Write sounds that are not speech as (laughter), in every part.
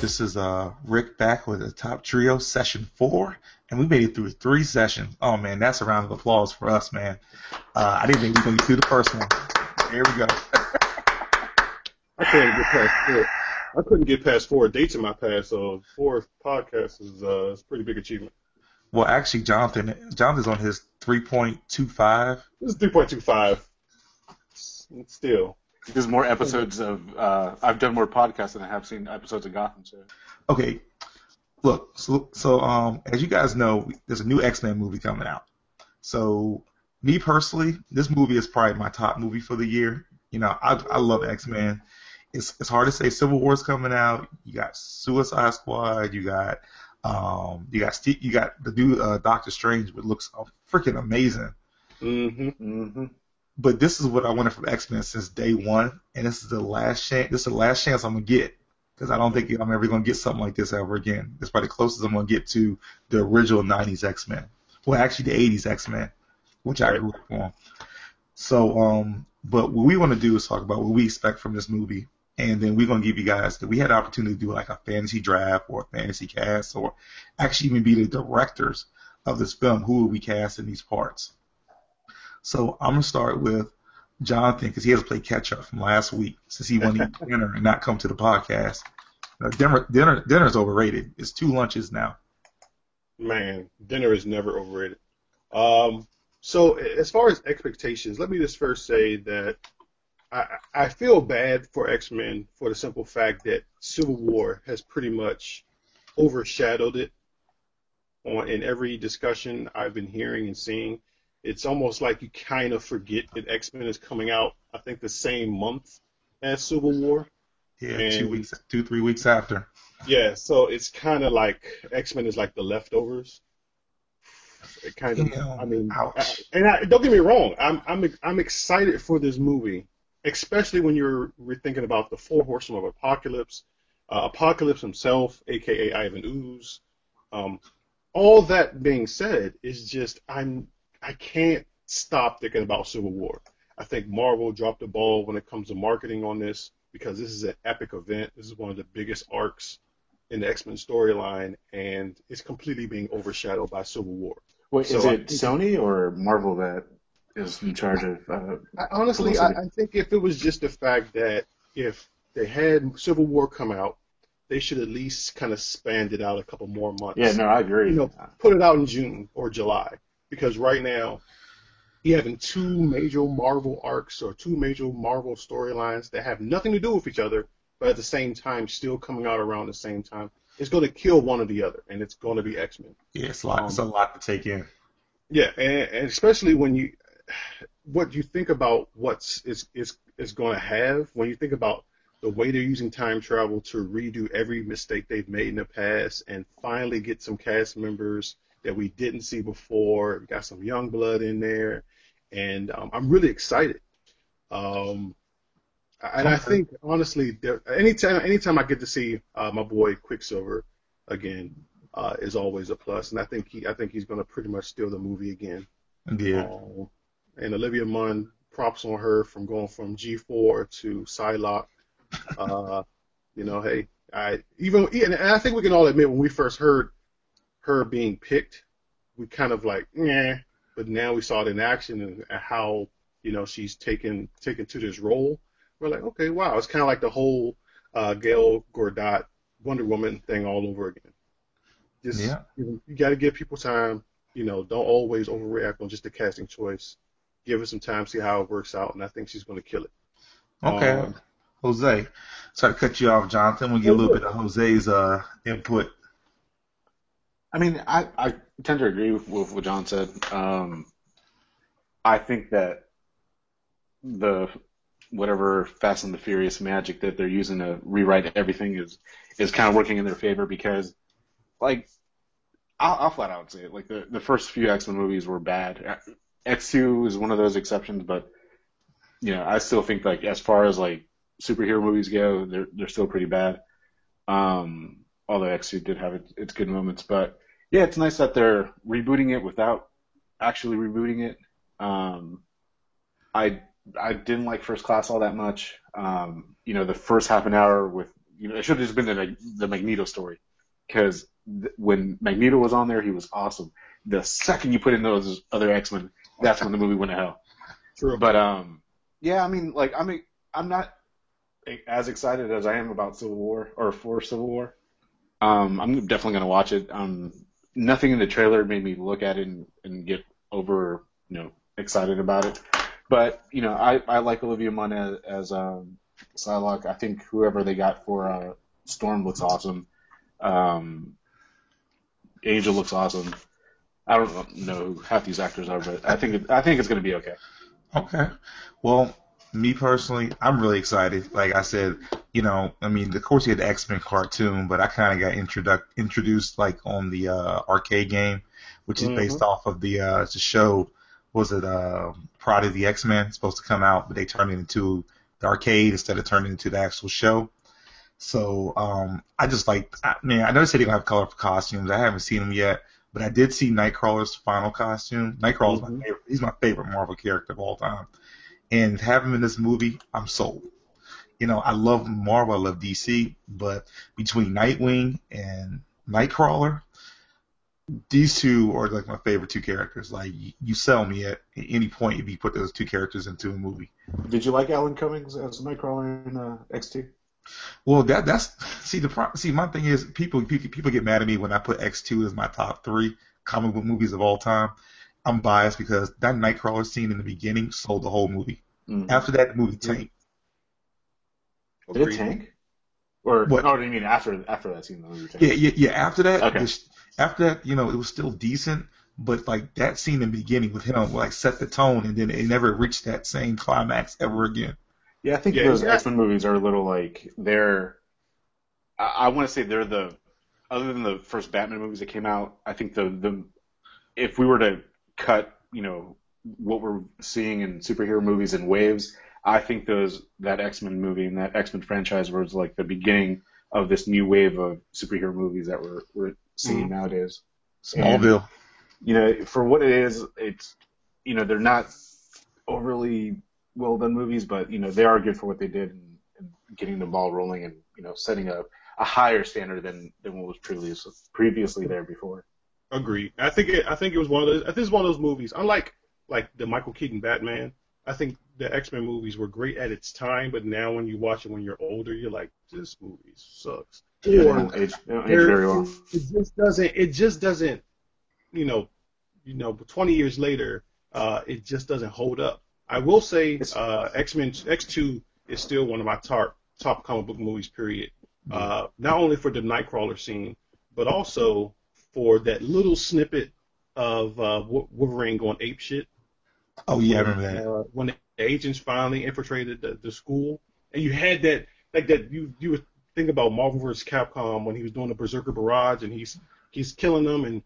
This is uh, Rick back with the top trio session four, and we made it through three sessions. Oh man, that's a round of applause for us, man. Uh, I didn't think we were going to get through the first one. Here we go. I couldn't get past four. I couldn't get past four dates in my past, so four podcasts is uh, is a pretty big achievement. Well, actually, Jonathan, Jonathan's on his 3.25. This is three point two five. Still, There's more episodes of uh, I've done more podcasts than I have seen episodes of Gotham. So Okay, look, so, so um, as you guys know, there's a new X-Men movie coming out. So, me personally, this movie is probably my top movie for the year. You know, I, I love X-Men. It's it's hard to say Civil War's coming out. You got Suicide Squad. You got um, you got Steve, you got the new uh, Doctor Strange, which looks uh, freaking amazing. mm-hmm. mm-hmm. But this is what I wanted from X-Men since day one, and this is the last chance. This is the last chance I'm gonna get because I don't think I'm ever gonna get something like this ever again. It's probably the closest I'm gonna get to the original '90s X-Men. Well, actually, the '80s X-Men, which I grew up on. So, um, but what we want to do is talk about what we expect from this movie, and then we're gonna give you guys that we had the opportunity to do like a fantasy draft or a fantasy cast, or actually even be the directors of this film. Who will we cast in these parts? So I'm gonna start with Jonathan because he has to play catch up from last week since he wanted to dinner (laughs) and not come to the podcast. Uh, dinner, dinner, is overrated. It's two lunches now. Man, dinner is never overrated. Um, so as far as expectations, let me just first say that I, I feel bad for X Men for the simple fact that Civil War has pretty much overshadowed it. On in every discussion I've been hearing and seeing, it's almost like you kind of forget that X Men is coming out. I think the same month as Civil War. Yeah, And- two weeks, two three weeks after. Yeah, so it's kind of like X Men is like the leftovers. It kind of, Yeah, I mean. I- and I, don't get me wrong, I'm I'm I'm excited for this movie, especially when you're thinking about the four horsemen of Apocalypse, uh, Apocalypse himself, aka Ivan Ooze. Um, all that being said, is just I'm I can't stop thinking about Civil War. I think Marvel dropped the ball when it comes to marketing on this because this is an epic event. This is one of the biggest arcs in the X Men storyline, and it's completely being overshadowed by Civil War. Wait, So is it think- Sony or Marvel that is in charge of? Uh, I, honestly, I, I think if it was just the fact that if they had Civil War come out, they should at least kind of spanned it out a couple more months. yeah, no, I agree. You know, put it out in June or July because right now you having two major Marvel arcs or two major Marvel storylines that have nothing to do with each other, but at the same time still coming out around the same time. It's going to kill one or the other, and it's going to be X Men. Yeah, it's a lot. it's a um, lot to take in. Yeah, and, and especially when you what you think about what's is is is going to have when you think about the way they're using time travel to redo every mistake they've made in the past and finally get some cast members that we didn't see before. We got some young blood in there, and um, I'm really excited. Um, and I think honestly, there, anytime anytime I get to see uh, my boy Quicksilver again uh, is always a plus. plus, and I think he I think he's going to pretty much steal the movie again. Yeah, Um, and Olivia Munn, props on her from going from G4 to Psylocke. Uh, you know, hey, I even and I think we can all admit when we first heard her being picked, we kind of like, yeah. But now we saw it in action and how you know she's taken taken to this role. We're like, okay, wow, it's kind of like the whole uh, Gal Gadot Wonder Woman thing all over again. Just Yeah. you, you got to give people time. You know, don't always overreact on just the casting choice. Give her some time, see how it works out, and I think she's going to kill it. okay. Um, Jose, sorry to cut you off, Jonathan. We'll get a little bit of Jose's uh, input. I mean, I, I tend to agree with, with what John said. Um, I think that the whatever Fast and the Furious magic that they're using to rewrite everything is is kind of working in their favor because, like, I'll, I'll flat out say it. Like the the first few X Men movies were bad. X two is one of those exceptions, but you know, I still think like as far as like superhero movies go, they're they're still pretty bad. Um, although X two did have its, its good moments, but yeah, it's nice that they're rebooting it without actually rebooting it. Um, I I didn't like First Class all that much. Um, you know, the first half an hour with You know, it should have just been the, the Magneto story because th- when Magneto was on there, he was awesome. The second you put in those other X Men, that's when the movie went to hell. True. But um, yeah, I mean, like I'm I'm not as excited as I am about Civil War or for Civil War. Um, I'm definitely gonna watch it. Um, nothing in the trailer made me look at it and, and get over you know excited about it. But you know, I, I like Olivia Munn as, as um, Psylocke. I think whoever they got for uh, Storm looks awesome. Um, Angel looks awesome. I don't know who half these actors are, but I think it, I think it's going to be okay. Okay. Well, me personally, I'm really excited. Like I said, you know, I mean, of course, you had the X Men cartoon, but I kind of got introduced introduced like on the uh, arcade game, which is Mhm. based off of the uh, the show. Was it uh, Pryde of the X Men? Supposed to come out, but they turned it into the arcade instead of turning it into the actual show. So um, I just like, I mean, I know they said they're gonna have colorful costumes. I haven't seen them yet, but I did see Nightcrawler's final costume. Nightcrawler's Mhm. my favorite. He's my favorite Marvel character of all time, and have him in this movie, I'm sold. You know, I love Marvel, I love DC, but between Nightwing and Nightcrawler, these two are like my favorite two characters. Like you, sell me at any point if you put those two characters into a movie. Did you like Alan Cummings as Nightcrawler in uh, X two? Well, that that's see the pro- see my thing is people people people get mad at me when I put X two as my top three comic book movies of all time. I'm biased because that Nightcrawler scene in the beginning sold the whole movie. Mm. After that, the movie tanked. Did it tank? Or What? oh, do you mean after after that scene? The movie tanked? Yeah, yeah, yeah. After that, Okay. the- after that, you know, it was still decent, but like that scene in the beginning with him, like set the tone, and then it never reached that same climax ever again. Yeah, I think Yeah, those yeah. X Men movies are a little like they're. I, I want to say they're the other than the first Batman movies that came out. I think the the if we were to cut, you know, what we're seeing in superhero movies in waves, I think those that X Men movie and that X Men franchise was like the beginning of this new wave of superhero movies that we're we're seeing Mhm. nowadays. Smallville. you know, for what it is, it's you know they're not overly well done movies, but you know they are good for what they did and, and getting the ball rolling and you know setting a, a higher standard than than what was previous, previously there before. Agreed. I think it, I think it was one of those. I think it's one of those movies. Unlike like the Michael Keaton Batman, I think the X Men movies were great at its time, but now when you watch it when you're older, you're like, this movie sucks. They Or age, age very well. it just doesn't. It just doesn't. You know, you know. 20 years later, uh, it just doesn't hold up. I will say, uh, X Men X Two is still one of my top top comic book movies. Period. Uh, not only for the Nightcrawler scene, but also for that little snippet of uh, Wo- Wolverine going ape shit. Oh yeah, I remember that. Uh, when the agents finally infiltrated the, the school, and you had that like that you you were thinking about Marvel vs. Capcom when he was doing the Berserker Barrage and he's he's killing them and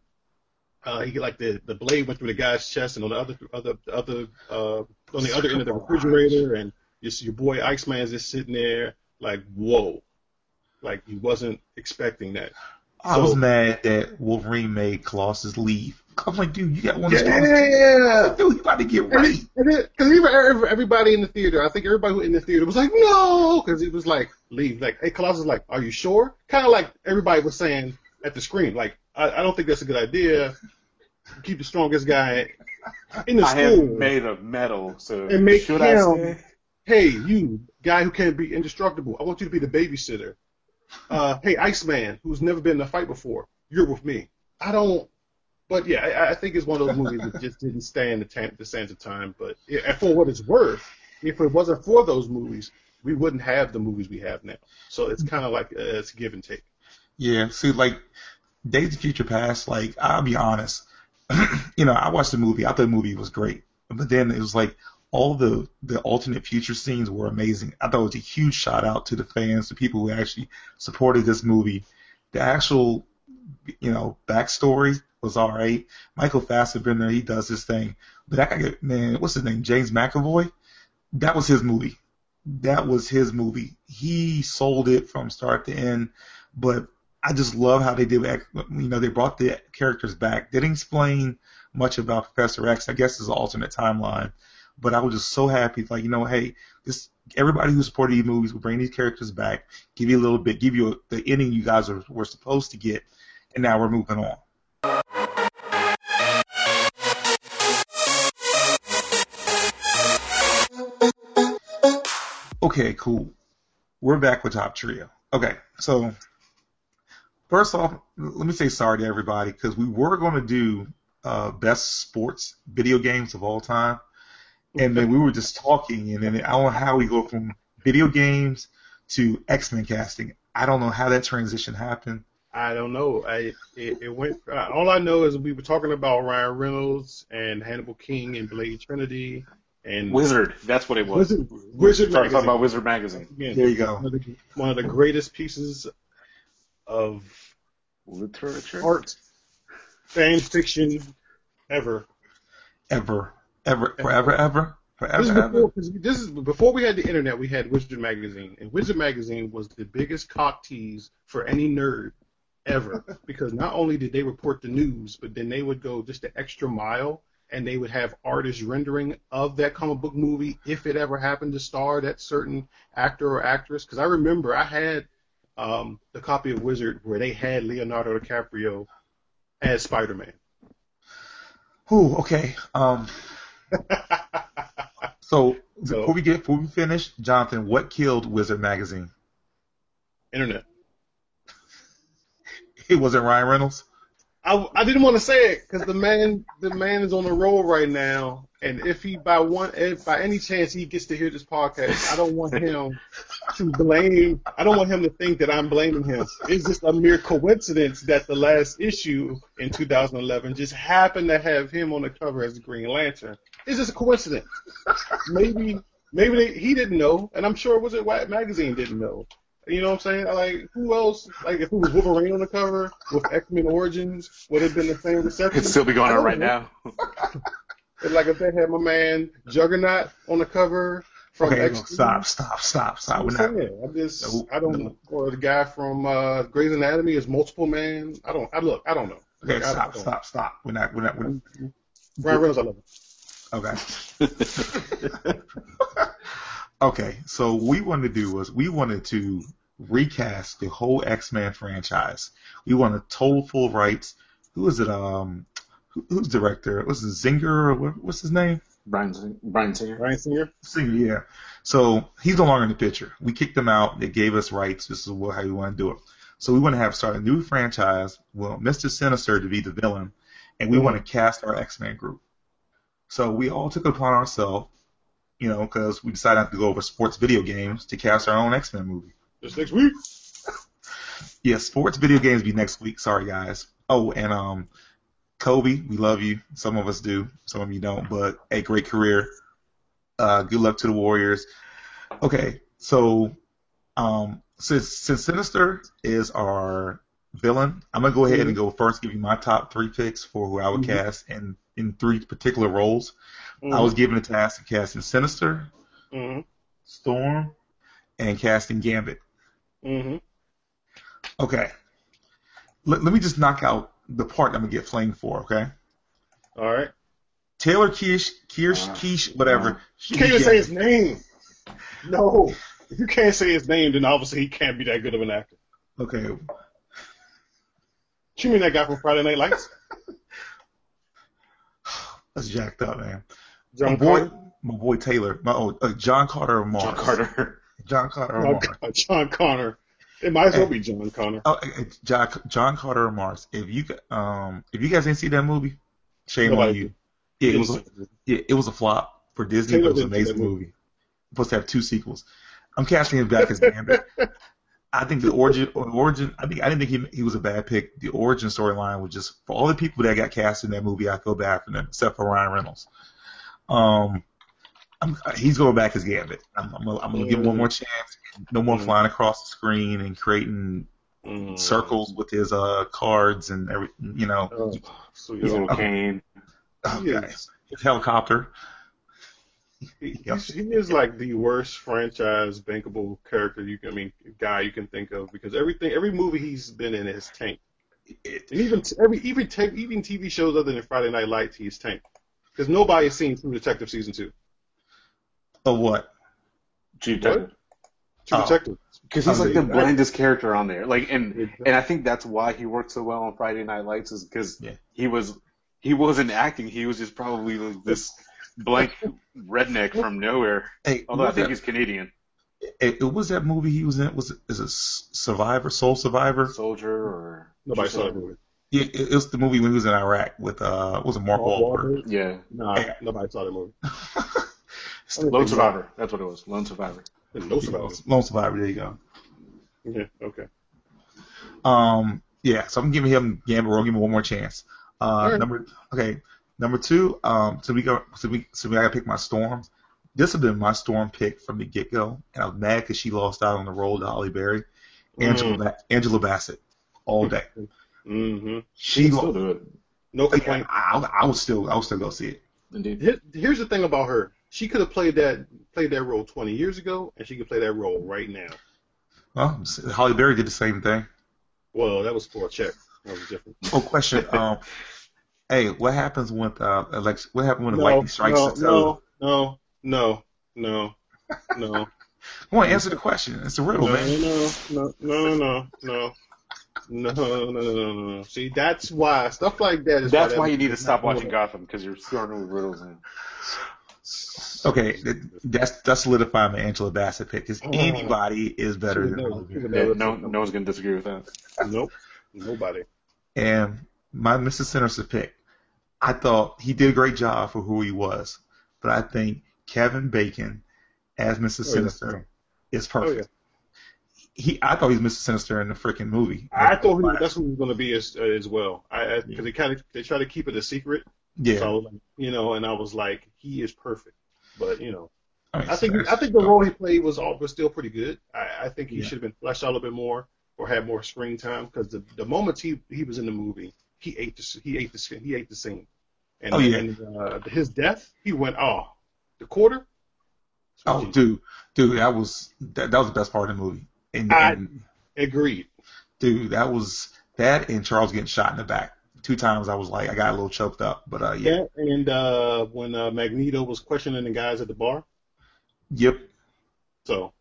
uh, he like the the blade went through the guy's chest and on the other other the other uh, on the other end of the refrigerator and just your boy Iceman's just sitting there like whoa, like he wasn't expecting that. I was mad that Wolverine made Colossus leave. I'm like, dude, you got one of those. Yeah. yeah, yeah. Dude, you about to get right. Because even everybody in the theater, I think everybody who in the theater was like, no, because it was like, leave. Like, hey, Colossus was like, are you sure? Kind of like everybody was saying at the screen, like, I, I don't think that's a good idea. Keep the strongest guy in the I am school. made of metal, so And make should him- I say? Hey, you guy who can't be indestructible, I want you to be the babysitter. Uh, hey, Iceman, who's never been in a fight before, you're with me. I don't. But yeah, I, I think it's one of those movies that just didn't stand the, ta- the sands of time. But yeah, for what it's worth, if it wasn't for those movies, we wouldn't have the movies we have now. So it's kind of like uh, it's give and take. Yeah, see, like Days of Future Past, like I'll be honest, (clears throat) you know, I watched the movie. I thought the movie was great, but then it was like all the the alternate future scenes were amazing. I thought it was a huge shout out to the fans, the people who actually supported this movie. The actual, you know, backstory was all right. Michael Fassbender, he does his thing, but that guy, man, what's his name? James McAvoy. That was his movie. That was his movie. He sold it from start to end, but I just love how they did. You know, they brought the characters back. Didn't explain much about Professor X. I guess it's an alternate timeline, but I was just so happy. Like, you know, hey, this everybody who supported these movies. We bring these characters back, give you a little bit, give you a, the ending you guys were, were supposed to get, and now we're moving on. Okay, cool. We're back with Top Trio. Okay, so first off, let me say sorry to everybody because we were going to do uh, best sports video games of all time, and then we were just talking, and then I don't know how we go from video games to X Men casting. I don't know how that transition happened. I don't know. I it, it went. Uh, all I know is we were talking about Ryan Reynolds and Hannibal King and Blade Trinity and Wizard. That's what it was. Wizard, Wizard Sorry, talking Magazine. about Wizard magazine. Again, There you go. One of, the, one of the greatest pieces of Literature. art, fan fiction ever. Ever, ever, forever, ever, This is, forever, ever. before, this is before we had the internet. We had Wizard Magazine, and Wizard Magazine was the biggest cock tease for any nerd ever. (laughs) because not only did they report the news, but then they would go just the extra mile, and they would have artist rendering of that comic book movie if it ever happened to star that certain actor or actress. Because I remember I had um, the copy of Wizard where they had Leonardo DiCaprio as Spider-Man. Whew, okay. Um, (laughs) so So- before we get before we finish, Jonathan, what killed Wizard magazine? internet. (laughs) It wasn't Ryan Reynolds. I, I didn't want to say it because the man the man is on the roll right now, and if he by one if by any chance he gets to hear this podcast, I don't want him to blame. I don't want him to think that I'm blaming him. It's just a mere coincidence that the last issue in 2011 just happened to have him on the cover as the Green Lantern. It's just a coincidence. Maybe maybe they, he didn't know, and I'm sure was it White Magazine didn't know. You know what I'm saying? Like, who else? Like, if it was Wolverine on the cover with X Men Origins, would it have been the same reception? It'd still be going on right know. now. (laughs) Like, if they had my man Juggernaut on the cover from Okay, X stop, stop, stop, stop. We're not. saying, I just, No, I don't, no. or the guy from uh, Grey's Anatomy is multiple man. I don't, I look, I don't know. Okay, I stop, stop, stop. We're not. We're not. We're, Ryan Reynolds, I love him. okay. (laughs) Okay. So what we wanted to do was we wanted to recast the whole X Men franchise. We wanted total full rights. Who is it? Um, who, who's director? Was it Zinger or what, what's his name? Bryan, Sing- Bryan Singer. Ryan Singer. Singer, yeah. So he's no longer in the picture. We kicked him out. They gave us rights. This is what, how we want to do it. So we want to have start a new franchise. Well, Mr. Sinister to be the villain, and we want to cast our X Men group. So we all took it upon ourselves, you know, because we decided not to go over sports video games to cast our own X Men movie. This next week. (laughs) Yeah, sports video games be next week. Sorry guys. Oh, and um, Kobe, we love you. Some of us do, some of you don't. But a great career. Uh, good luck to the Warriors. Okay, so um, since since Sinister is our villain, I'm gonna go ahead and go first. Give you my top three picks for who I would Mhm. cast in in three particular roles. I was given a task of casting Sinister, Mm-hmm. Storm, and casting Gambit. Mm-hmm. Okay. Let, let me just knock out the part I'm gonna get flamed for, okay? All right. Taylor Kish, Kirsch, Uh, Keish, whatever. uh, You can't even say his name. No. If you can't say his name, then obviously he can't be that good of an actor. Okay. You mean that guy from Friday Night Lights? (sighs) That's jacked up, man. John my boy, Carter? my boy Taylor. My oh, uh, John Carter of Mars. John Carter. John Carter of Oh, Mars. John Connor. It might as well be John Connor. Oh, uh, uh, John, John Carter Mars. If you um if you guys didn't see that movie, shame on Nobody you. Yeah, it was a, yeah, it was a flop for Disney, Taylor but it was an amazing that movie. Supposed to have two sequels. I'm casting him back as Gambit. (laughs) I think the origin, origin. I think I didn't think he he was a bad pick. The origin storyline was just for all the people that got cast in that movie. I feel bad for them, except for Ryan Reynolds. Um, I'm, he's going back as Gambit. I'm, I'm, gonna, I'm gonna give him one more chance. No more Mm. flying across the screen and creating Mm. circles with his uh cards and every. You know, Oh, sweet. His little Okay. cane. He okay. his helicopter. He, Yep. he's- he is like the worst franchise bankable character you can, I mean, guy you can think of because everything, every movie he's been in is tanked, and even every even ta- even TV shows other than Friday Night Lights, he's tanked because nobody has seen True Detective season two. Of what? Chief What? Detective. True Oh. Detective. Because he's Oh, like the yeah. blandest character on there. Like, and Exactly. and I think that's why he worked so well on Friday Night Lights is because Yeah. he was he wasn't acting. He was just probably like this blank redneck from nowhere. Hey, Although I think was he's Canadian. it, it was that movie he was in. Was it, is it S- Survivor, Soul Survivor? Soldier or Nobody saw that movie. Yeah, it, it was the movie when he was in Iraq with uh, was it Mark Mark Wahlberg? Wahlberg? yeah, Nah, Yeah. nobody saw that movie. (laughs) Lone Survivor. That's what it was. Lone Survivor. No survivor. Lone Survivor. There you go. Yeah. Okay. Um, yeah, so I'm giving him Gambit Roll. Give me one more chance. Uh, Alright. number okay, number two. Um, so we go. So we so we gotta pick my storms. This has been my storm pick from the get go, and I was mad because she lost out on the role to Halle Berry. Angela Ba- Angela Bassett, all day. Mm-hmm. She Still lo- do it. No yeah, complaint. I, I would still I would still go see it. Indeed. Here's the thing about her. She could have played that played that role 20 years ago, and she could play that role right now. Well, Halle Berry did the same thing. Well, that was for a check. That was different. Oh, question. Um, hey, what happens with uh, election? What happened when the lightning strikes? no, no, no, no, no, no, Come on, answer the question. It's a riddle, no, man. no, no, no, no, no. No, no, no, no, no. See, that's why stuff like that is. That's that why you need to stop watching Gotham because you're starting with riddles in. Okay, th- that's that's solidifying the Angela Bassett pick because Oh. anybody is better than would Halle never- she Berry. would Yeah, no, no one's gonna disagree with that. Nope. Nobody. And my Mr. Sinister pick, I thought he did a great job for who he was, but I think Kevin Bacon as Mr. Oh, yeah. Sinister is Oh perfect. yeah. He, I thought he was Mr. Sinister in the freaking movie. I thought he, that's who he was going to be as as well. I because they kind of they try to keep it a secret. Yeah. So I was like, you know, and I was like, he is perfect. But you know, I think I think the role he played was all was still pretty good. I, I think he Yeah. should have been fleshed out a little bit more or had more screen time because the the moments he he was in the movie, he ate the he ate the he ate the scene. And, Oh, yeah. and uh, his death, he went oh the quarter. Oh, dude, dude, that was that, that was the best part of the movie. And, I- and Agreed. dude, that was that and Charles getting shot in the back two times. I was like, I got a little choked up, but uh, yeah, Yeah, and uh, when uh, Magneto was questioning the guys at the bar, yep, so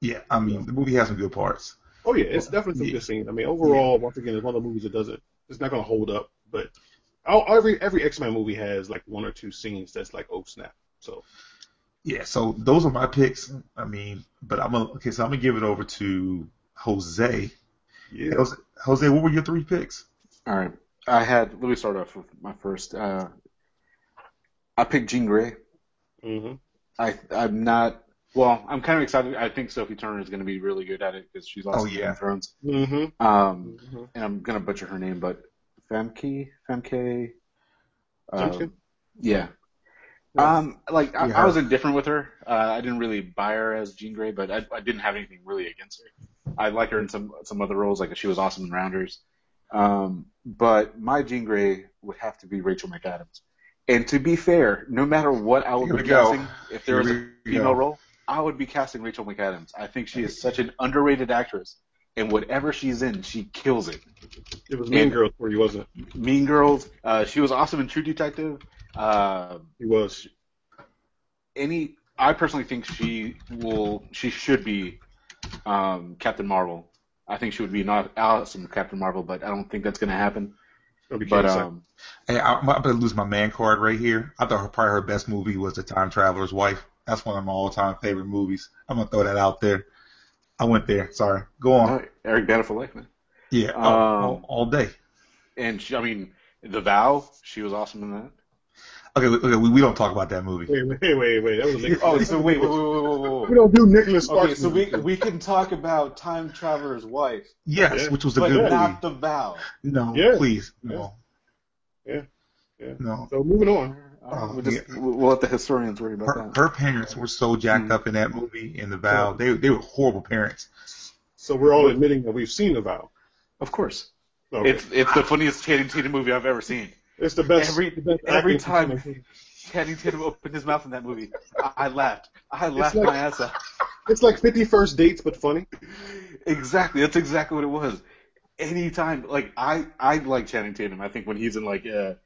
yeah. I mean, the movie has some good parts. Oh yeah, it's definitely some Yeah. good scenes. I mean, overall, once again, it's one of the movies that doesn't. It's not going to hold up, but oh, every every X Men movie has like one or two scenes that's like oh snap. So Yeah, so those are my picks. I mean, but I'm gonna okay, so I'm gonna give it over to Jose. yeah, Jose, Jose, what were your three picks? All right. I had. Let me start off with my first. Uh, I picked Jean Grey. hmm I I'm not. Well, I'm kind of excited. I think Sophie Turner is going to be really good at it because she's also Oh, in Game yeah. of Thrones. hmm Um, hmm and I'm going to butcher her name, but Femke, Femke. Femke? Um, yeah. Yeah. Um, like I, Yeah. I was indifferent with her. Uh, I didn't really buy her as Jean Grey, but I, I didn't have anything really against her. I like her in some some other roles, like she was awesome in Rounders. Um, but my Jean Grey would have to be Rachel McAdams. And to be fair, no matter what I would Here be we go. casting, if there was a female go. role, I would be casting Rachel McAdams. I think she is such an underrated actress, and whatever she's in, she kills it. It was Mean And- Girls for you, wasn't it? Mean Girls. Uh, she was awesome in True Detective. Uh, He was. any, I personally think she will. She should be um, Captain Marvel. I think she would be not awesome Captain Marvel, but I don't think that's going to happen. Be But um, Hey, I, I'm about to lose my man card right here. I thought her, probably her best movie was The Time Traveler's Wife. That's one of my all-time favorite movies. I'm gonna throw that out there. I went there. Sorry. Go on. oh, Eric Bana for life, man. Yeah, all, Um, all, all day. And she, I mean, The Vow. She was awesome in that. Okay, we- okay, we, we don't talk about that movie. Wait, wait, wait, wait. That was Nick- Oh, so wait, wait, wait, wait, wait, wait, We don't do Nicholas Sparks. Okay, so we we can talk about Time Traveler's Wife, Yes, Yeah. which was a but good movie. not The Vow. No, Yeah. please, no. Yeah. Yeah. No. So moving on. Uh, Oh, we'll, just, yeah. we'll we'll let the historians worry about Her, that. her parents were so jacked Mhm. up in that movie in the vow. They they were horrible parents. So we're all admitting that we've seen the vow. Of course, Okay. it's it's the funniest Channing Tatum movie I've ever seen. It's the best. every- the best every time- Channing Tatum opened his mouth in that movie. I, I laughed. I laughed like- my ass off. It's like Fifty First Dates, but funny. Exactly. That's exactly what it was. Anytime, like I, I like Channing Tatum. I think when he's in like a,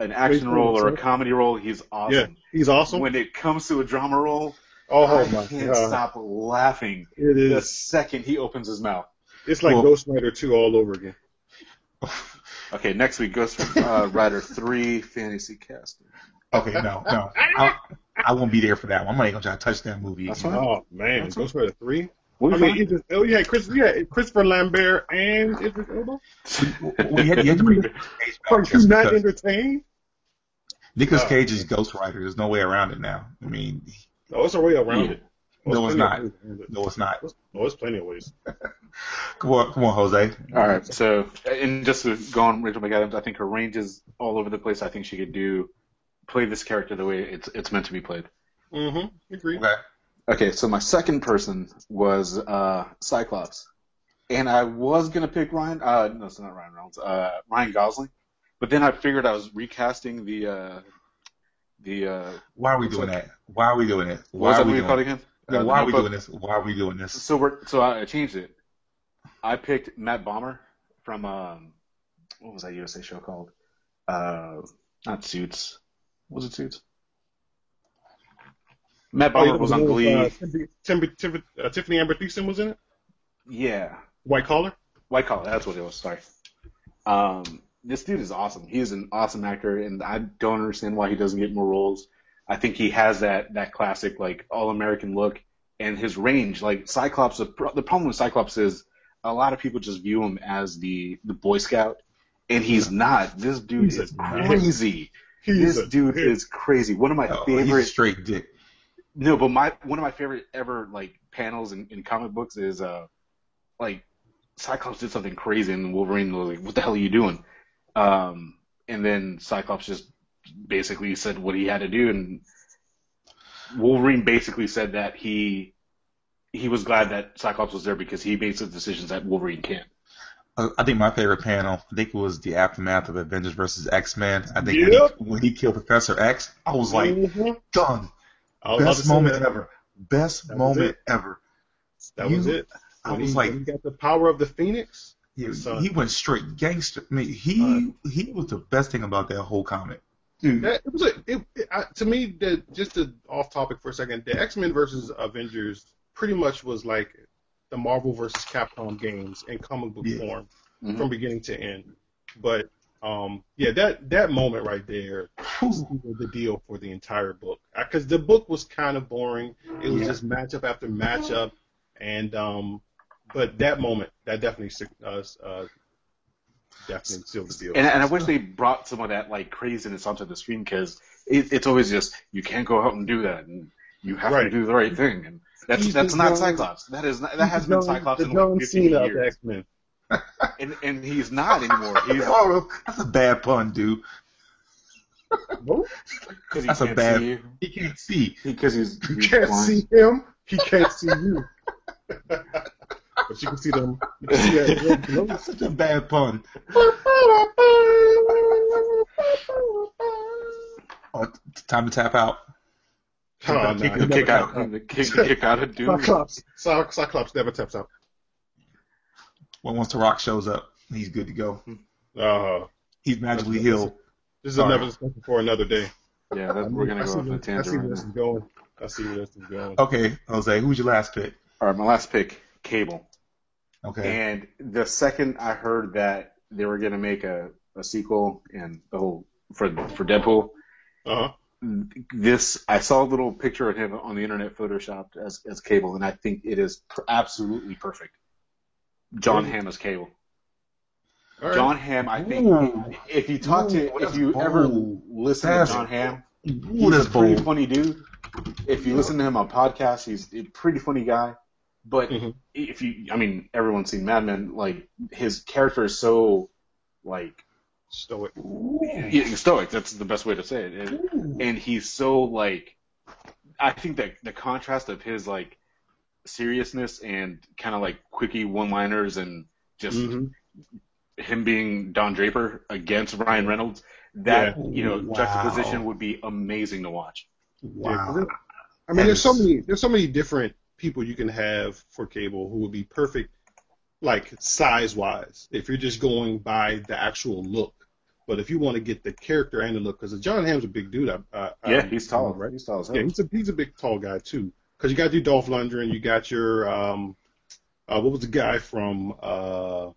an action role or a comedy role, he's awesome. Yeah, he's awesome. When it comes to a drama role, Oh, oh I my can't god, stop laughing it the second he opens his mouth. It's like Well- Ghost Rider 2 all over again. (laughs) Okay, next week Ghost uh, Rider three fantasy casting. Okay, no, no. I, I won't be there for that one. I'm not even gonna try to touch that movie. That's again. Oh man, That's Ghost Rider 3. We'll I mean. Idris, oh yeah, Chris, yeah, Christopher Lambert and Idris Elba. Well, you had, you had to bring Nicolas Cage Are you not entertained? Nicolas Oh. Cage is Ghost Rider. There's no way around it now. I mean, Oh, it's a way around Yeah. it. No, there's it's not. of ways no, it's not. Oh, there's plenty of ways. (laughs) Come on, come on, Jose. All right, so and just to go on Rachel McAdams, I think her range is all over the place. I think she could do play this character the way it's it's meant to be played. Mm-hmm. Agree. Okay. Okay, so my second person was uh, Cyclops, and I was gonna pick Ryan. Uh, no, it's not Ryan Reynolds. Uh, Ryan Gosling, but then I figured I was recasting the uh, the uh, Why are we doing that? Why are we doing it? what was are that we movie doing called again? Yeah, Uh, why are we doing this? Why are we doing this? So we're so I changed it. I picked Matt Bomer from um, what was that USA show called? Uh, not Suits. Was it Suits? Matt Oh, Bomer was the on Glee. Uh, Tiffani, Tiffani, Tiffani, uh, Tiffani Amber Thiessen was in it. Yeah, White collar. White Collar. That's what it was. Sorry. Um, this dude is awesome. He's an awesome actor, and I don't understand why he doesn't get more roles. I think he has that that classic like all American look and his range. Like Cyclops, the, pro- the problem with Cyclops is a lot of people just view him as the the Boy Scout, and he's not. This dude He's is crazy. This dude dick. is crazy. One of my Oh, favorite straight dick. no, but my one of my favorite ever like panels in, in comic books is uh like Cyclops did something crazy and Wolverine was like, "What the hell are you doing?" Um, and then Cyclops just basically said what he had to do, and Wolverine basically said that he he was glad that Cyclops was there because he made some decisions that Wolverine can't. Uh, I think my favorite panel, I think it was the aftermath of Avengers versus X Men. I think when, he, when he killed Professor X, I was like, Mhm. done. I was Best moment that. ever. Best That moment ever. That was You- it. I was he, like, he got the power of the Phoenix. he, he went straight gangster. I mean, he he was the best thing about that whole comic. Dude, That, it was a, it, it, I, to me the just to, off topic for a second. The X Men versus Avengers pretty much was like the Marvel versus Capcom games in comic book Yeah. form Mhm. from beginning to end. But um, yeah, that that moment right there was the deal for the entire book because the book was kind of boring. It was Yeah. just matchup after matchup, and um, but that moment that definitely uh, uh, definitely sealed the deal. And, and I wish they brought some of that like craziness onto the screen because it, it's always just you can't go out and do that and you have to do the right thing and that's He's that's not John- Cyclops. That is not, that has been John- Cyclops in like 15 Cena the years, X Men. (laughs) and and he's not anymore. He's (laughs) oh, that's a bad pun, dude. because he That's a can't bad- see you He can't see. because he's, You can't blind. see him. He can't see you. (laughs) but you can see them. You can see that (laughs) red glow. That's such a bad pun. (laughs) Oh, time to tap out. Oh, no, Kick- he kick out, kick, kick out of (laughs) Doom. Cyclops. Cy- Cyclops never taps out. When once the Rock shows up, he's good to go. Uh, He's magically That's- healed. this is Sorry. another discussion for another day. Yeah, that, we're gonna I go off on a where- I see where this is going. I see where this is going. Okay, Jose, who's your last pick? All right, my last pick, Cable. Okay. And the second I heard that they were gonna make a, a sequel and the whole for for Deadpool, Uh huh. this I saw a little picture of him on the internet photoshopped as as Cable, and I think it is per- absolutely perfect. John Really? Hamm as Cable. Right. John Hamm, I think Ooh. if you talk to Ooh, if you ever listen That's- to John Hamm, Ooh, he's a pretty bold. funny dude. If you listen to him on podcasts, he's a pretty funny guy. But Mhm. if you, I mean, everyone's seen Mad Men. Like his character is so like Stoic. yeah, stoic. That's the best way to say it. And, and he's so like, I think that the contrast of his like seriousness and kind of like quickie one-liners and just Mhm. him being Don Draper against Ryan Reynolds, that Yeah. you know Wow. juxtaposition would be amazing to watch. Wow. it- I mean, That there's so many there's so many different people you can have for cable who would be perfect, like size wise. If you're just going by the actual look, but if you want to get the character and the look, because John Hamm's a big dude. I, I, Yeah, I- he's tall, right? He's tall as hell. Yeah, he's a he's a big tall guy too. because you got to do Dolph Lundgren. You got your um, uh, what was the guy from uh,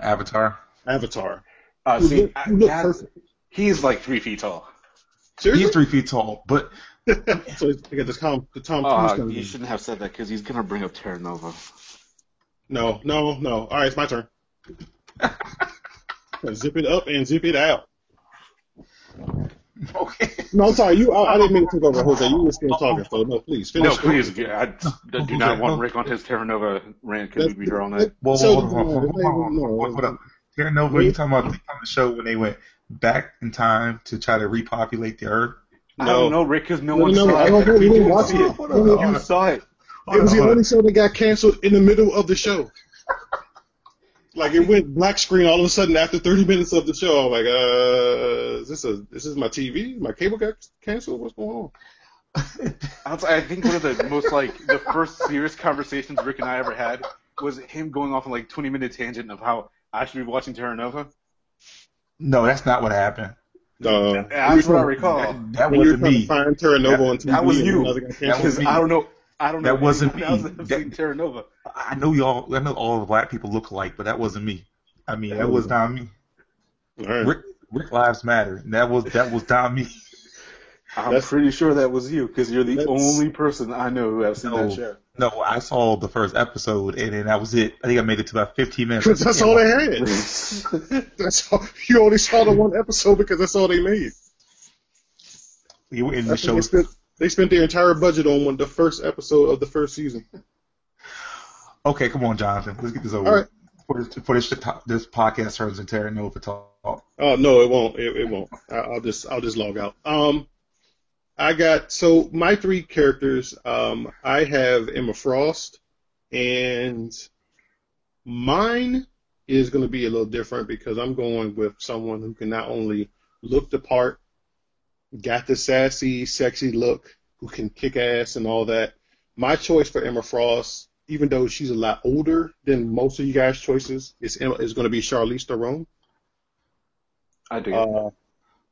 Avatar. Avatar? Uh, see, looked- who looked that- perfect. he's like three feet tall. Seriously? He's three feet tall, but so they got this Tom, the Tom Cruise. Uh, kind of you thing. shouldn't have said that because he's gonna bring up Terra Nova. No, no, no. All right, it's my turn. (laughs) zip it up and zip it out. (laughs) okay. No, I'm sorry. You, I, I didn't mean to take over, Jose. You were still talking, so no, please finish. No, please. I I do not want Rick on his Terra Nova rant. Can we be here all night? Whoa, whoa, So- hold on, hold on, hold on, hold on, hold on. Terra Nova, you talking about the on the show when they went back in time to try to repopulate the Earth? I No. don't know, Rick, because no, No, one no, saw I it. don't know. We You didn't didn't watch see it. it. Hold on, hold on. You saw it. It was the only show that got canceled in the middle of the show. Like it went black screen all of a sudden after 30 minutes of the show. I'm like, uh, is this a this is my TV? My cable got canceled? What's going on? I I think one of the most like the first serious conversations Rick and I ever had was him going off on like 20 minute tangent of how I should be watching Terra Nova. No, that's not what happened. Uh, That's what I recall. That, that when you were wasn't me. find Terra Nova That- on TV, that was you. That was Because me. I don't know. I don't know. That wasn't (laughs) me. that has That- seen Terra Nova. I know y'all. I know all the black people look alike, but that wasn't me. I mean, that was not me. All right. Rick, Rick lives matter. And that was that was not me. (laughs) I'm That's- pretty sure that was you because you're the only person I know who has seen No. that show. No, I saw the first episode, and then that was it. I think I made it to about 15 minutes. Because that's all they had. (laughs) that's all, you only saw the one episode because that's all they made. You were in the show. they spent they spent their entire budget on one the first episode of the first season. Okay, come on, Jonathan. Let's get this over. All right. For this, for this, this podcast turns into Nova talk. Oh no, it won't. It, it won't. I, I'll just I'll just log out. Um, I got so my three characters. Um, I have Emma Frost, and mine is going to be a little different because I'm going with someone who can not only look the part, got the sassy, sexy look, who can kick ass and all that. My choice for Emma Frost, even though she's a lot older than most of you guys' choices, is Emma, is going to be Charlize Theron. I do. Uh,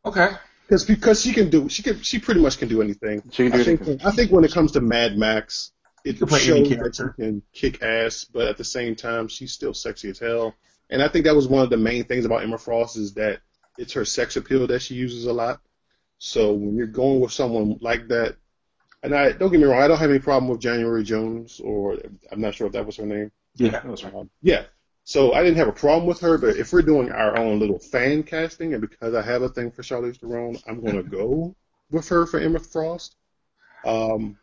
Okay. Because because she can do she can she pretty much can do anything. she can do I think anything. I think when it comes to Mad Max, it can play any shows that she character. can kick ass, but at the same time she's still sexy as hell. And I think that was one of the main things about Emma Frost is that it's her sex appeal that she uses a lot. So when you're going with someone like that, and I don't get me wrong, I don't have any problem with January Jones or I'm not sure if that was her name. Yeah. That was right. Um, yeah. So I didn't have a problem with her, but if we're doing our own little fan casting, and because I have a thing for Charlize Theron, I'm going (laughs) to go with her for Emma Frost. Um,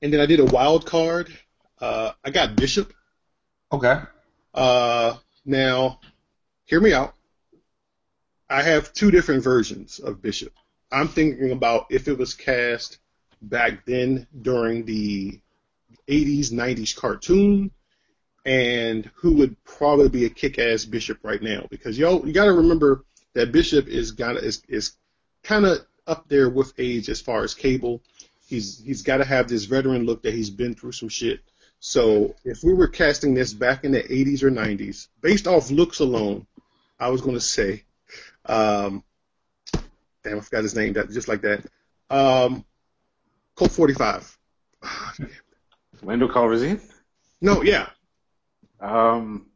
and then I did a wild card. Uh, I got Bishop. Okay. Uh, now, hear me out. I have two different versions of Bishop. I'm thinking about if it was cast back then during the 80s, 90s cartoon, and who would probably be a kick-ass Bishop right now. Because yo, you got to remember that Bishop is got is is kind of up there with age as far as Cable. He's he's got to have this veteran look that he's been through some shit. So if we were casting this back in the 80s or 90s, based off looks alone, I was going to say, um, damn, I forgot his name, that just like that. Um, Colt 45. Lando Calrissian. No, yeah. Um,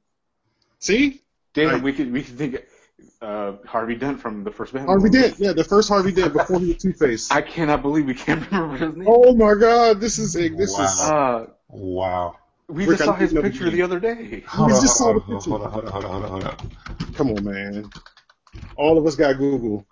See, damn, Right. we could we could think uh, Harvey Dent from the first Batman. Harvey movie. Dent. Yeah, the first Harvey Dent before he was Two Face. I cannot believe we can't remember his name. Oh my God, this is a, this is. Wow. Uh, Wow. we Rick, just saw his picture the the other day. Hold We on, just saw hold the on, picture. hold on, hold on, hold on, hold on, hold on. Come on, man. All of us got Google.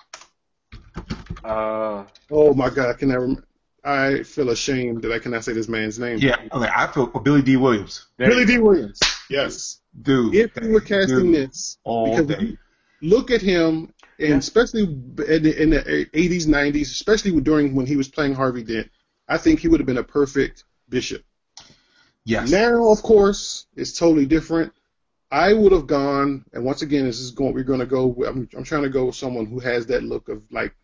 Uh, Oh my God, can I? Rem- I feel ashamed that I cannot say this man's name. Yeah, okay, I feel Billy Dee Williams. there Billy Dee Williams. Yes. Dude. If we were casting dude, this, all because day. look at him, and Yeah. especially in the, in the 80s, 90s, especially during when he was playing Harvey Dent, I think he would have been a perfect Bishop. Yes. Now, of course, it's totally different. I would have gone, and once again, this is going. We're going to go. I'm, I'm trying to go with someone who has that look of like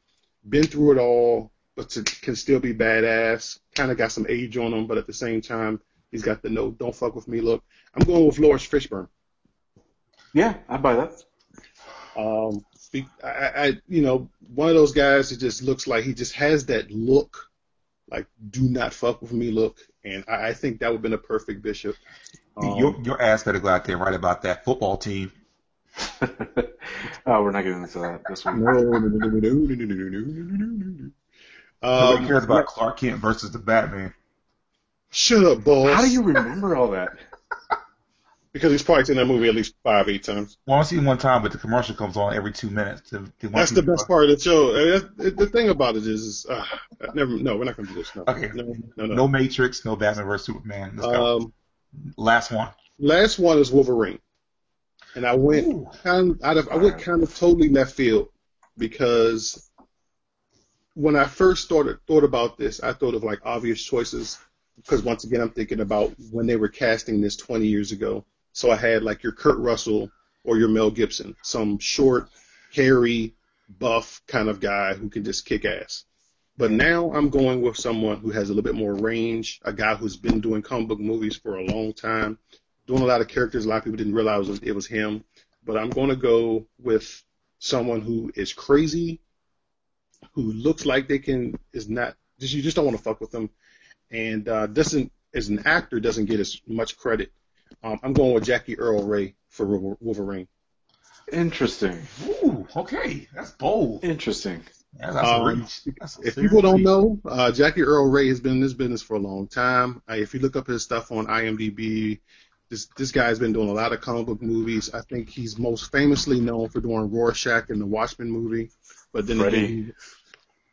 been through it all, but to, can still be badass. Kind of got some age on them, but at the same time, He's got the no don't fuck with me look. I'm going with Laurence Fishburne. Yeah, I buy that. Um, I, I, you know, one of those guys that just looks like he just has that look, like do not fuck with me look, and I, I think that would have been a perfect bishop. Um, your, your ass better go out there and write about that football team. oh, we're not getting into that this one. Nobody cares about Clark Kent versus the Batman shut up, boss. How do you remember all that? (laughs) Because he's probably seen that movie at least five, eight times. Well, I've seen one time, but the commercial comes on every two minutes. To, to That's the people- best part of the show. I mean, that's- the thing about it is, is uh, never. No, we're not going to do this. No, Okay. no, no, no. No Matrix, no Batman versus Superman. Let's go. Um, Last one. last one is Wolverine, and I went Ooh. kind of, out of I went kind of totally left field because when I first started thought about this, I thought of like obvious choices because once again I'm thinking about when they were casting this 20 years ago. So I had like your Kurt Russell or your Mel Gibson, some short, hairy, buff kind of guy who can just kick ass. But now I'm going with someone who has a little bit more range, a guy who's been doing comic book movies for a long time, doing a lot of characters. A lot of people didn't realize it was, it was him. But I'm going to go with someone who is crazy, who looks like they can is not just you just don't want to fuck with them, and uh, doesn't as an actor doesn't get as much credit. Um, I'm going with Jackie Earle Haley for Wolverine. Interesting. Ooh, okay. That's bold. Interesting. Yeah, that's Um, a reach. That's a If serious people don't reach. know, uh, Jackie Earle Haley has been in this business for a long time. Uh, if you look up his stuff on IMDb, this this guy's been doing a lot of comic book movies. I think he's most famously known for doing Rorschach in the Watchmen movie. But then Freddy. again,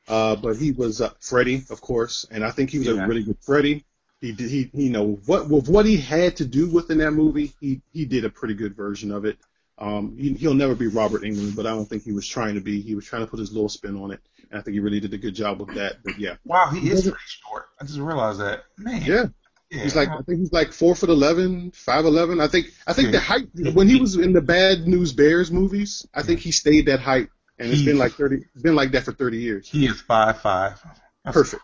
uh, but he was uh, Freddy, of course, and I think he was Yeah. a really good Freddy. He did, he you know what with what he had to do within that movie, he he did a pretty good version of it. Um, he, he'll never be Robert Englund, but I don't think he was trying to be. He was trying to put his little spin on it, and I think he really did a good job with that. But yeah, Wow, he is doesn't- pretty short. I just realized that. Man. yeah, Yeah. he's like I think he's like four foot eleven, five eleven. I think I think Yeah. the height when he was in the Bad News Bears movies, I think he stayed that height, and it's He- been like thirty, been like that for thirty years. he is five five. Perfect.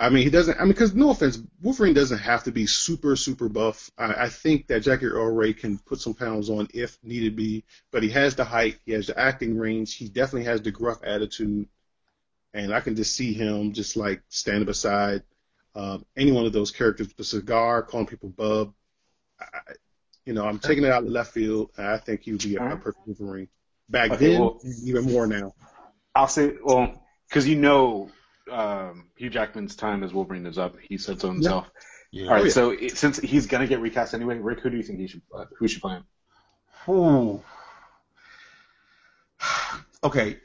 I mean, he doesn't. I mean, because no offense, Wolverine doesn't have to be super, super buff. I, I think that Jackie Earle Haley can put some pounds on if needed be, but he has the height, he has the acting range, he definitely has the gruff attitude, and I can just see him just like standing beside uh, any one of those characters with a cigar, calling people bub. I, you know, I'm taking it out of the left field, and I think he would be a, a perfect Wolverine. Back Okay, then, well- even more now. I'll say, well, because you know, um, Hugh Jackman's time as Wolverine is up. He said so himself. Yeah. All right, Oh, yeah. so it, since he's gonna get recast anyway, Rick, who do you think he should uh, who should play him? Ooh. (sighs) Okay.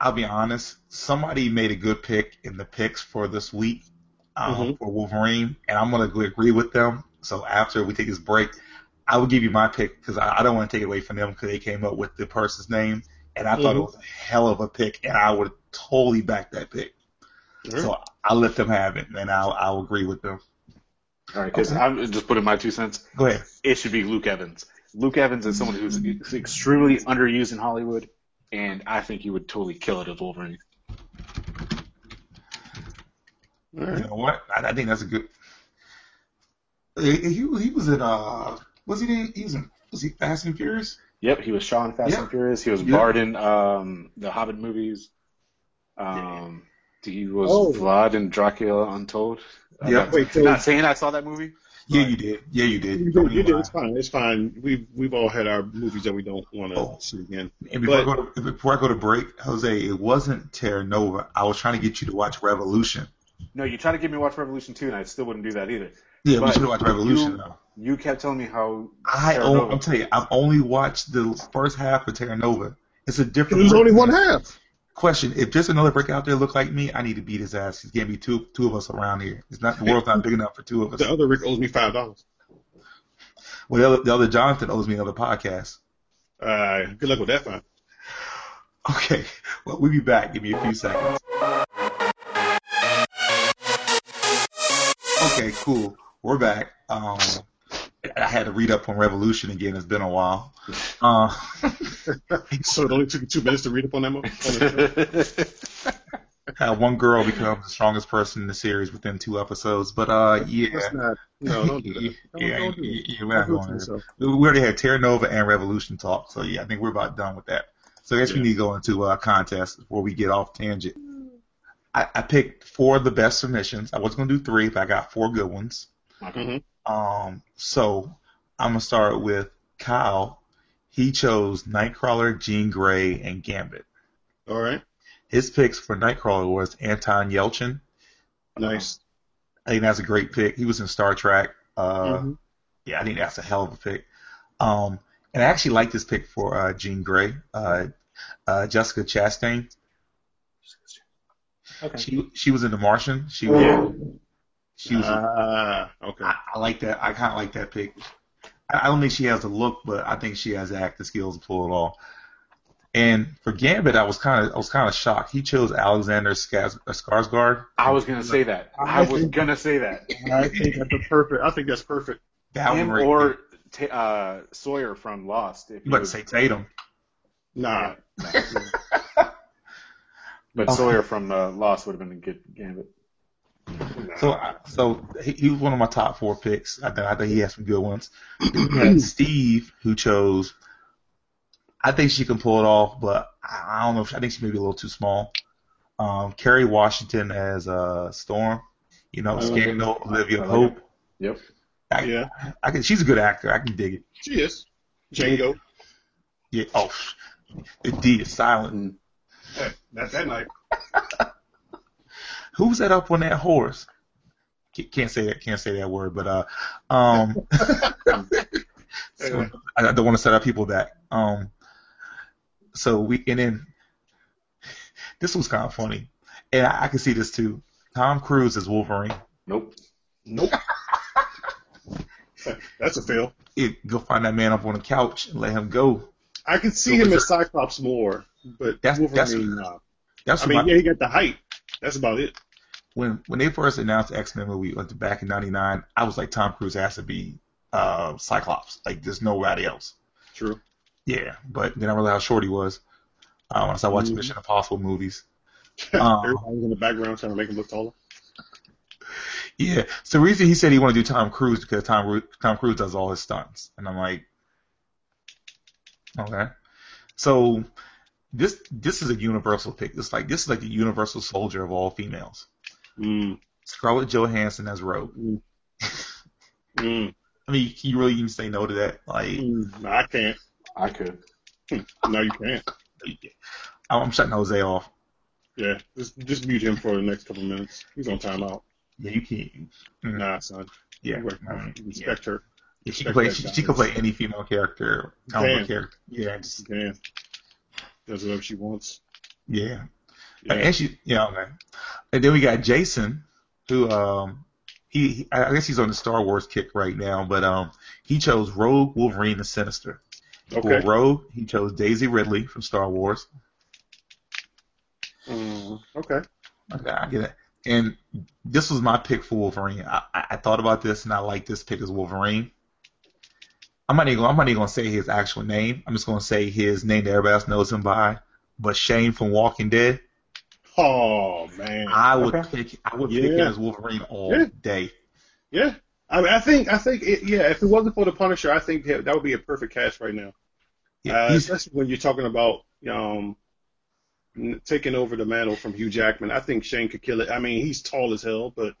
I'll be honest. Somebody made a good pick in the picks for this week um, Mhm. for Wolverine, and I'm going to agree with them. So after we take this break, I will give you my pick because I, I don't want to take it away from them because they came up with the person's name, and I thought it Mhm. was a hell of a pick, and I would totally back that pick. So I'll let them have it, and I'll I'll agree with them. All right, because Okay. I'm just putting my two cents. Go ahead. It should be Luke Evans. Luke Evans is someone who's extremely underused in Hollywood, and I think he would totally kill it as Wolverine. Right. You know what? I, I think that's a good. He, he, he was in uh was he in, he was in was he Fast and Furious? Yep, he was Sean Fast Yeah. and Furious. He was Yeah. Bard in um, the Hobbit movies. Um, he was Oh. Vlad in Dracula Untold. I'm Yeah. not, Wait, so- not saying I saw that movie. Yeah, you did. Yeah, you did. You did, you did. It's fine. It's fine. We've we've all had our movies that we don't want to Oh. see again. And before, But- I go to, before I go to break, Jose, it wasn't Terra Nova. I was trying to get you to watch Revolution. No, you tried to get me to watch Revolution 2, and I still wouldn't do that either. Yeah, we should have watched Revolution you- though. You kept telling me how I Terra own, Nova- I'm telling you, I've only watched the first half of Terra Nova. It's a different. There's only one half. question. If there's another brick out there look like me, I need to beat his ass. He's gonna be two two of us around here. It's not the world's not big enough for two of us. The other Rick owes me five dollars. Well, the other, the other Jonathan owes me another podcast. Uh, good luck with that, fine. Okay. Well, we'll be back. Give me a few seconds. Okay, cool. We're back. Um, I had to read up on Revolution again. It's been a while. Uh, (laughs) So it only took you two minutes to read up on that (laughs) how one girl becomes the strongest person in the series within two episodes. But uh, yeah, not. No, don't do that. Don't, (laughs) yeah, don't do yeah, yeah, we're not Don't do it to going there. We already had Terra Nova and Revolution talk, so yeah, I think we're about done with that. So I guess we need to go into uh, contest before we get off tangent. I, I picked four of the best submissions. I was gonna do three, but I got four good ones. Mhm. Um, so I'm gonna start with Kyle. He chose Nightcrawler, Jean Grey, and Gambit. All right. His picks for Nightcrawler was Anton Yelchin. Nice. I think that's a great pick. He was in Star Trek. Uh, Mhm. yeah, I think that's a hell of a pick. Um, and I actually like this pick for uh, Jean Grey, uh, uh, Jessica Chastain. Okay. She she was in The Martian. She was Yeah. she was. Ah, okay. I, I like that. I kind of like that pick. I, I don't think she has the look, but I think she has the acting skills to pull it off. And for Gambit, I was kind of I was kind of shocked. He chose Alexander Skaz- uh, Skarsgård. I was gonna say that. I was gonna say that. I think that's a perfect. I think that's perfect. That Him right or there. Ta uh, Sawyer from Lost. If you about to say Tatum. Nah. (laughs) But Sawyer from uh, Lost would have been a good gambit. So, I- so he, he was one of my top four picks. I think I think he had some good ones. (clears throat) Then we had Steve, who chose. I think she can pull it off, but I I don't know. If, I think she may be a little too small. Um, Kerry Washington as uh, Storm. You know, I like Scandal. Olivia like Hope. Yep. I, Yeah, I can. She's a good actor. I can dig it. she is. Django. Yeah. Oh, the D is silent. Hey, not that night. (laughs) Who's that up on that horse? Can't say that. Can't say that word. But uh, um, (laughs) so I don't want to set up people back. Um, so we and then this was kind of funny, and I, I can see this too. Tom Cruise is Wolverine. Nope. Nope. (laughs) That's a fail. It, go find that man up on the couch and let him go. I can see So him as Cyclops more, but That's- that's- Wolverine. That's I mean, my, yeah, he got the height. That's about it. When when they first announced X Men movie like back in '99. I was like, Tom Cruise has to be uh, Cyclops. Like, there's nobody else. True. Yeah, but then I realized how short he was. Uh, when I started watching Mhm. Mission Impossible movies. (laughs) Um, Everybody in the background trying to make him look taller. Yeah. So the reason he said he wanted to do Tom Cruise because Tom Tom Cruise does all his stunts, and I'm like, okay. So this this is a universal pick. It's like this is like the universal soldier of all females. Mm. Scarlett Johansson as Rogue. Mm. Mm. I mean, can you really even say no to that? Like, Mm. No, I can't. I could. No, you can't. I'm shutting Jose off. Yeah, just just mute him for the next couple minutes. He's on timeout. Yeah, you can't. Mm, Nah, son. Yeah. You work- mm, yeah. Respect her. Yeah, she can play. She, she can play any female character, comic Damn. character. Yeah, just can. Does whatever she wants. yeah. Yeah. And she, yeah, okay. And then we got Jason, who, um, he, he, I guess he's on the Star Wars kick right now, but um, he chose Rogue, Wolverine, and Sinister. Okay. For Rogue, he chose Daisy Ridley from Star Wars. Mm, okay. Okay, I get it. And this was my pick for Wolverine. I, I, I thought about this, and I like this pick as Wolverine. I'm not even. I'm not even gonna say his actual name. I'm just gonna say his name that everybody else knows him by. But Shane from Walking Dead, Oh man. I would Okay. pick. I would pick him Yeah. as Wolverine all Yeah. day. Yeah. I mean, I think I think it, yeah. If it wasn't for the Punisher, I think that that would be a perfect cast right now. Yeah, Uh, especially when you're talking about um taking over the mantle from Hugh Jackman. I think Shane could kill it. I mean, he's tall as hell, but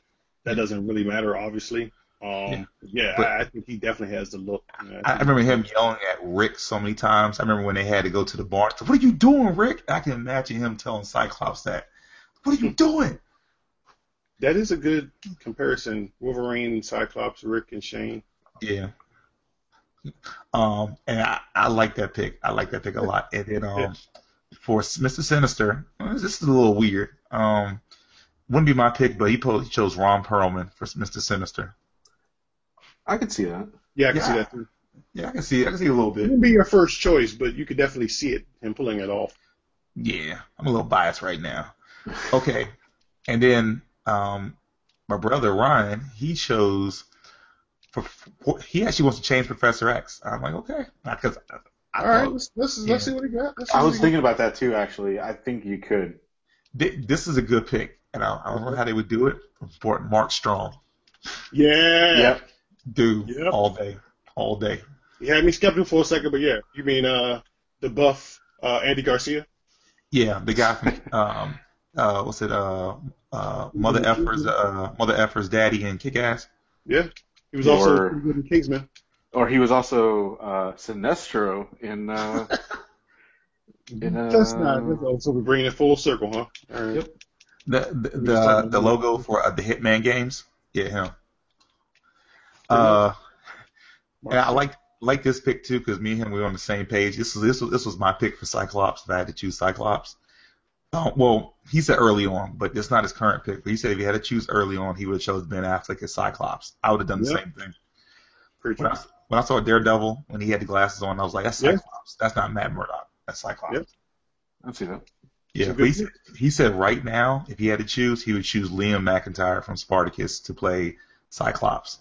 that doesn't really matter, obviously. Um, yeah, But- I, I think he definitely has the look. Yeah, I, I remember him yelling at Rick so many times. I remember when they had to go to the bar. What are you doing, Rick? I can imagine him telling Cyclops that. What are you doing? that is a good comparison. Wolverine, Cyclops, Rick, and Shane. Yeah. Um, and I, I like that pick. I like that pick a lot. And then um, (laughs) for Mr. Sinister, this is a little weird. Um, wouldn't be my pick, but he, po- he chose Ron Perlman for Mr. Sinister. I could see that. Yeah, I can see that too. Yeah, I can see. It. I can see a little bit. It bit. wouldn't be your first choice, but you could definitely see it him pulling it off. Yeah, I'm a little biased right now. Okay, and then um, my brother Ryan, he chose. For, he actually wants to change Professor X. I'm like, okay, because All right, thought- let's let's, Yeah. let's see what he got. I was thinking about that too, actually. I think you could. This is a good pick, and I, I don't know how they would do it. For Mark Strong, got. Yeah. Yep. Dude, Yep. all day, all day. You had me skeptical for a second, but yeah, you mean uh the buff uh Andy Garcia? Yeah, the guy from um, uh, what's it? Uh, uh, Mother Effer's uh, Mother Effer's daddy in Kick Ass. Yeah, he was also Or- pretty good in Kingsman. Or he was also uh, Sinestro in. Uh, (laughs) in uh, That's not. That's, oh, so we're bringing it full circle, huh? All right. Yep. The the the, the logo for uh, the Hitman games. Yeah, him. Uh, and I like like this pick too because me and him we were on the same page. This was this was this was my pick for Cyclops. If I had to choose Cyclops. Uh, well, he said early on, but it's not his current pick. But he said if he had to choose early on, he would have chose Ben Affleck as Cyclops. I would have done the same thing. Pretty When I, when I saw Daredevil when he had the glasses on, I was like, that's. Cyclops. That's not Matt Murdock. That's Cyclops. Yep. I see that. Yeah, but he, said- he said right now, if he had to choose, he would choose Liam McIntyre from Spartacus to play Cyclops.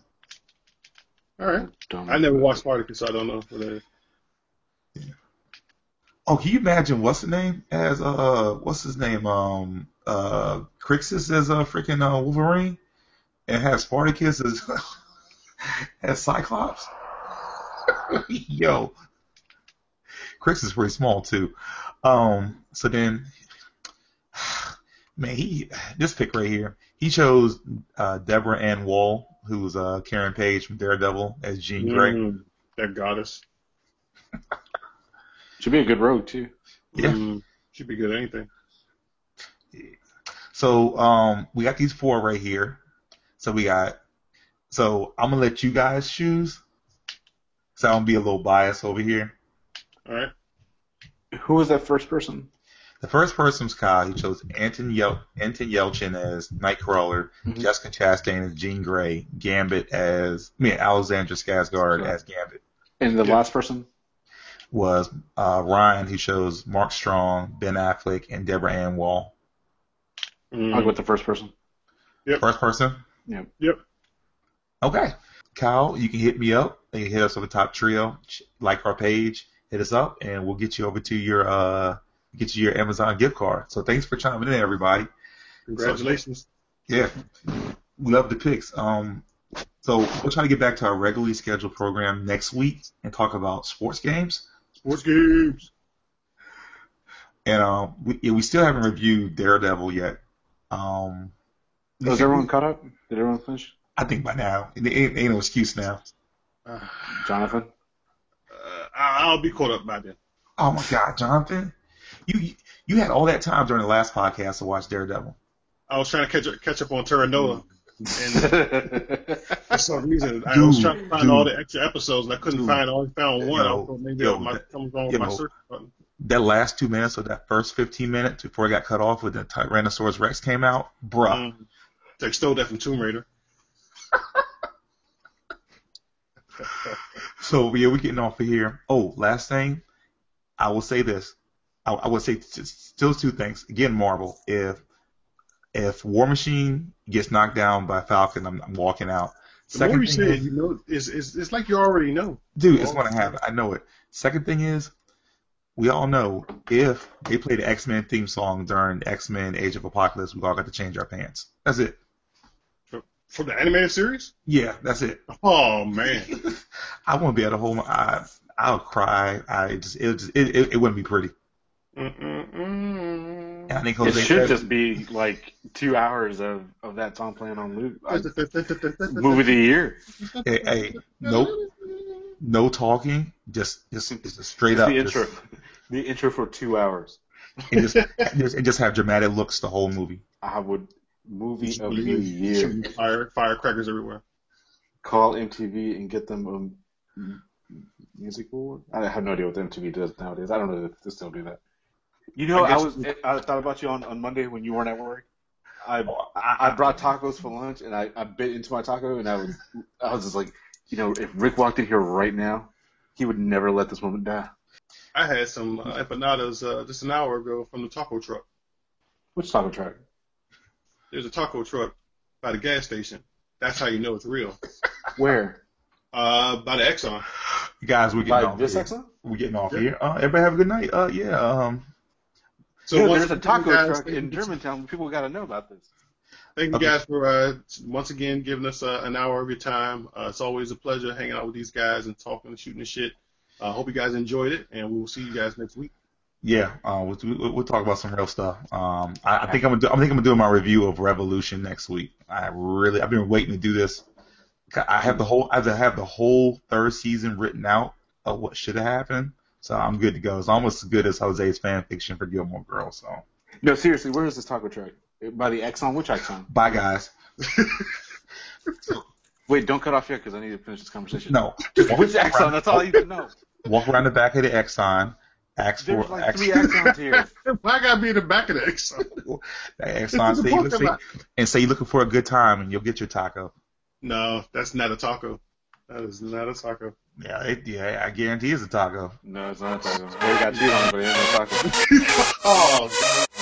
All right. Dumb. I never watched Spartacus, so I don't know what that is. Oh, can you imagine what's the name as uh what's his name um uh Crixus as a freaking uh, Wolverine and have Spartacus as (laughs) as Cyclops? (laughs) Yo, Crix is pretty small too. Um, so then, (sighs) man, he this pick right here, he chose uh, Deborah Ann Woll, who's uh, Karen Page from Daredevil as Jean Grey. Mm, that goddess. (laughs) Should be a good road too. Yeah. Mm, should be good at anything. So um, we got these four right here. So we got. So I'm gonna let you guys choose. So I'm gonna be a little biased over here. All right. Who was that first person? The first person's Kyle. He chose Anton, Yel- Anton Yelchin as Nightcrawler, Mhm. Jessica Chastain as Jean Grey, Gambit as I mean Alexandra Skarsgård Sure. as Gambit. And the Yeah. last person? Was uh, Ryan who chose Mark Strong, Ben Affleck, and Deborah Ann Woll. Mm, I'll go with the first person. First person. Yep. Yep. Okay. Kyle, you can hit me up. You can hit us on the top trio. Like our page, hit us up, and we'll get you over to your uh get you your Amazon gift card. So thanks for chiming in, everybody. Congratulations. Yeah, we love the picks. Um, so we'll try to get back to our regularly scheduled program next week and talk about sports games. Sports games. And um, we yeah, we still haven't reviewed Daredevil yet. Um, Was everyone caught up? Did everyone finish? I think by now, it ain't, ain't no excuse now. Uh, Jonathan? uh, I'll be caught up by then. Oh my God, Jonathan, you you had all that time during the last podcast to watch Daredevil. I was trying to catch up, catch up on Terra Nova. And (laughs) for some reason I Dude, was trying to find dude. all the extra episodes, and I couldn't Dude. find. I only found one. Yo, I thought maybe yo, that that- something wrong with my know, search button. That last two minutes of that first 15 minutes before it got cut off when the Tyrannosaurus Rex came out, bruh. Mm. They stole that from Tomb Raider. (laughs) So yeah, we're getting off of here. Oh, last thing, I will say this. I, I would say still two things. Again, Marvel. If if War Machine gets knocked down by Falcon, I'm, I'm walking out. The more Second you thing say it, is, you know, it's, it's, it's like you already know. dude, it's gonna happen. I know it. Second thing is, we all know if they play the X Men theme song during X Men Age of Apocalypse, we all got to change our pants. That's it. For the animated series? Yeah, that's it. Oh man. (laughs) I won't be able to hold my eyes. I'll cry. I just it just it, it, it wouldn't be pretty. Mm-mm-mm. And I think It should said- just be like two hours of, of that song playing on loop. I- movie of the year. hey, hey, no no talking, just just just straight Just up the just- intro. The intro for two hours. and just, just and just have dramatic looks the whole movie. I would movie of the year. Fire, firecrackers everywhere. Call MTV and get them um, music award. I have no idea what the MTV does nowadays. I don't know if they still do that. You know, I I, guess- was I thought about you on, on Monday when you weren't at work. I I, I brought tacos for lunch and I, I bit into my taco and I was I was just like, you know, if Rick walked in here right now, he would never let this woman die. I had some uh, empanadas uh, just an hour ago from the taco truck. Which taco truck? There's a taco truck by the gas station. That's how you know it's real. Where? Uh, by the Exxon. You guys, we're getting By off this here. Exxon? We're getting off Yeah. here. Uh, everybody have a good night. Uh, yeah. Um, So once there's a taco guys, truck in Germantown. People got to know about this. Thank you guys for uh, once again giving us uh, an hour of your time. Uh, it's always a pleasure hanging out with these guys and talking and shooting the shit. I uh, hope you guys enjoyed it, and we will see you guys next week. Yeah, uh, we'll, we'll, talk about some real stuff. Um, I, I think I'm gonna do, I think I'm gonna do my review of Revolution next week. I really I've been waiting to do this. I have the whole I have the whole third season written out of what should have happened, so I'm good to go. It's almost as good as Jose's fan fiction for Gilmore Girls. So No, seriously, where is this taco truck? By the Exxon? Which Exxon? bye guys. (laughs) Wait, don't cut off yet because I need to finish this conversation. No, Which Exxon? That's all I need to know. walk around the back of the Exxon. Ask for There's like ask, three Exxons here. (laughs) Why I gotta be in the back of the Exxon? that Exxon is a say, say, and say you're looking for a good time, and you'll get your taco. No, that's not a taco. That is not a taco. Yeah, it, yeah, I guarantee it's a taco. No, it's not a taco. Well, we got cheese on it, but it ain't no taco. (laughs) oh, God.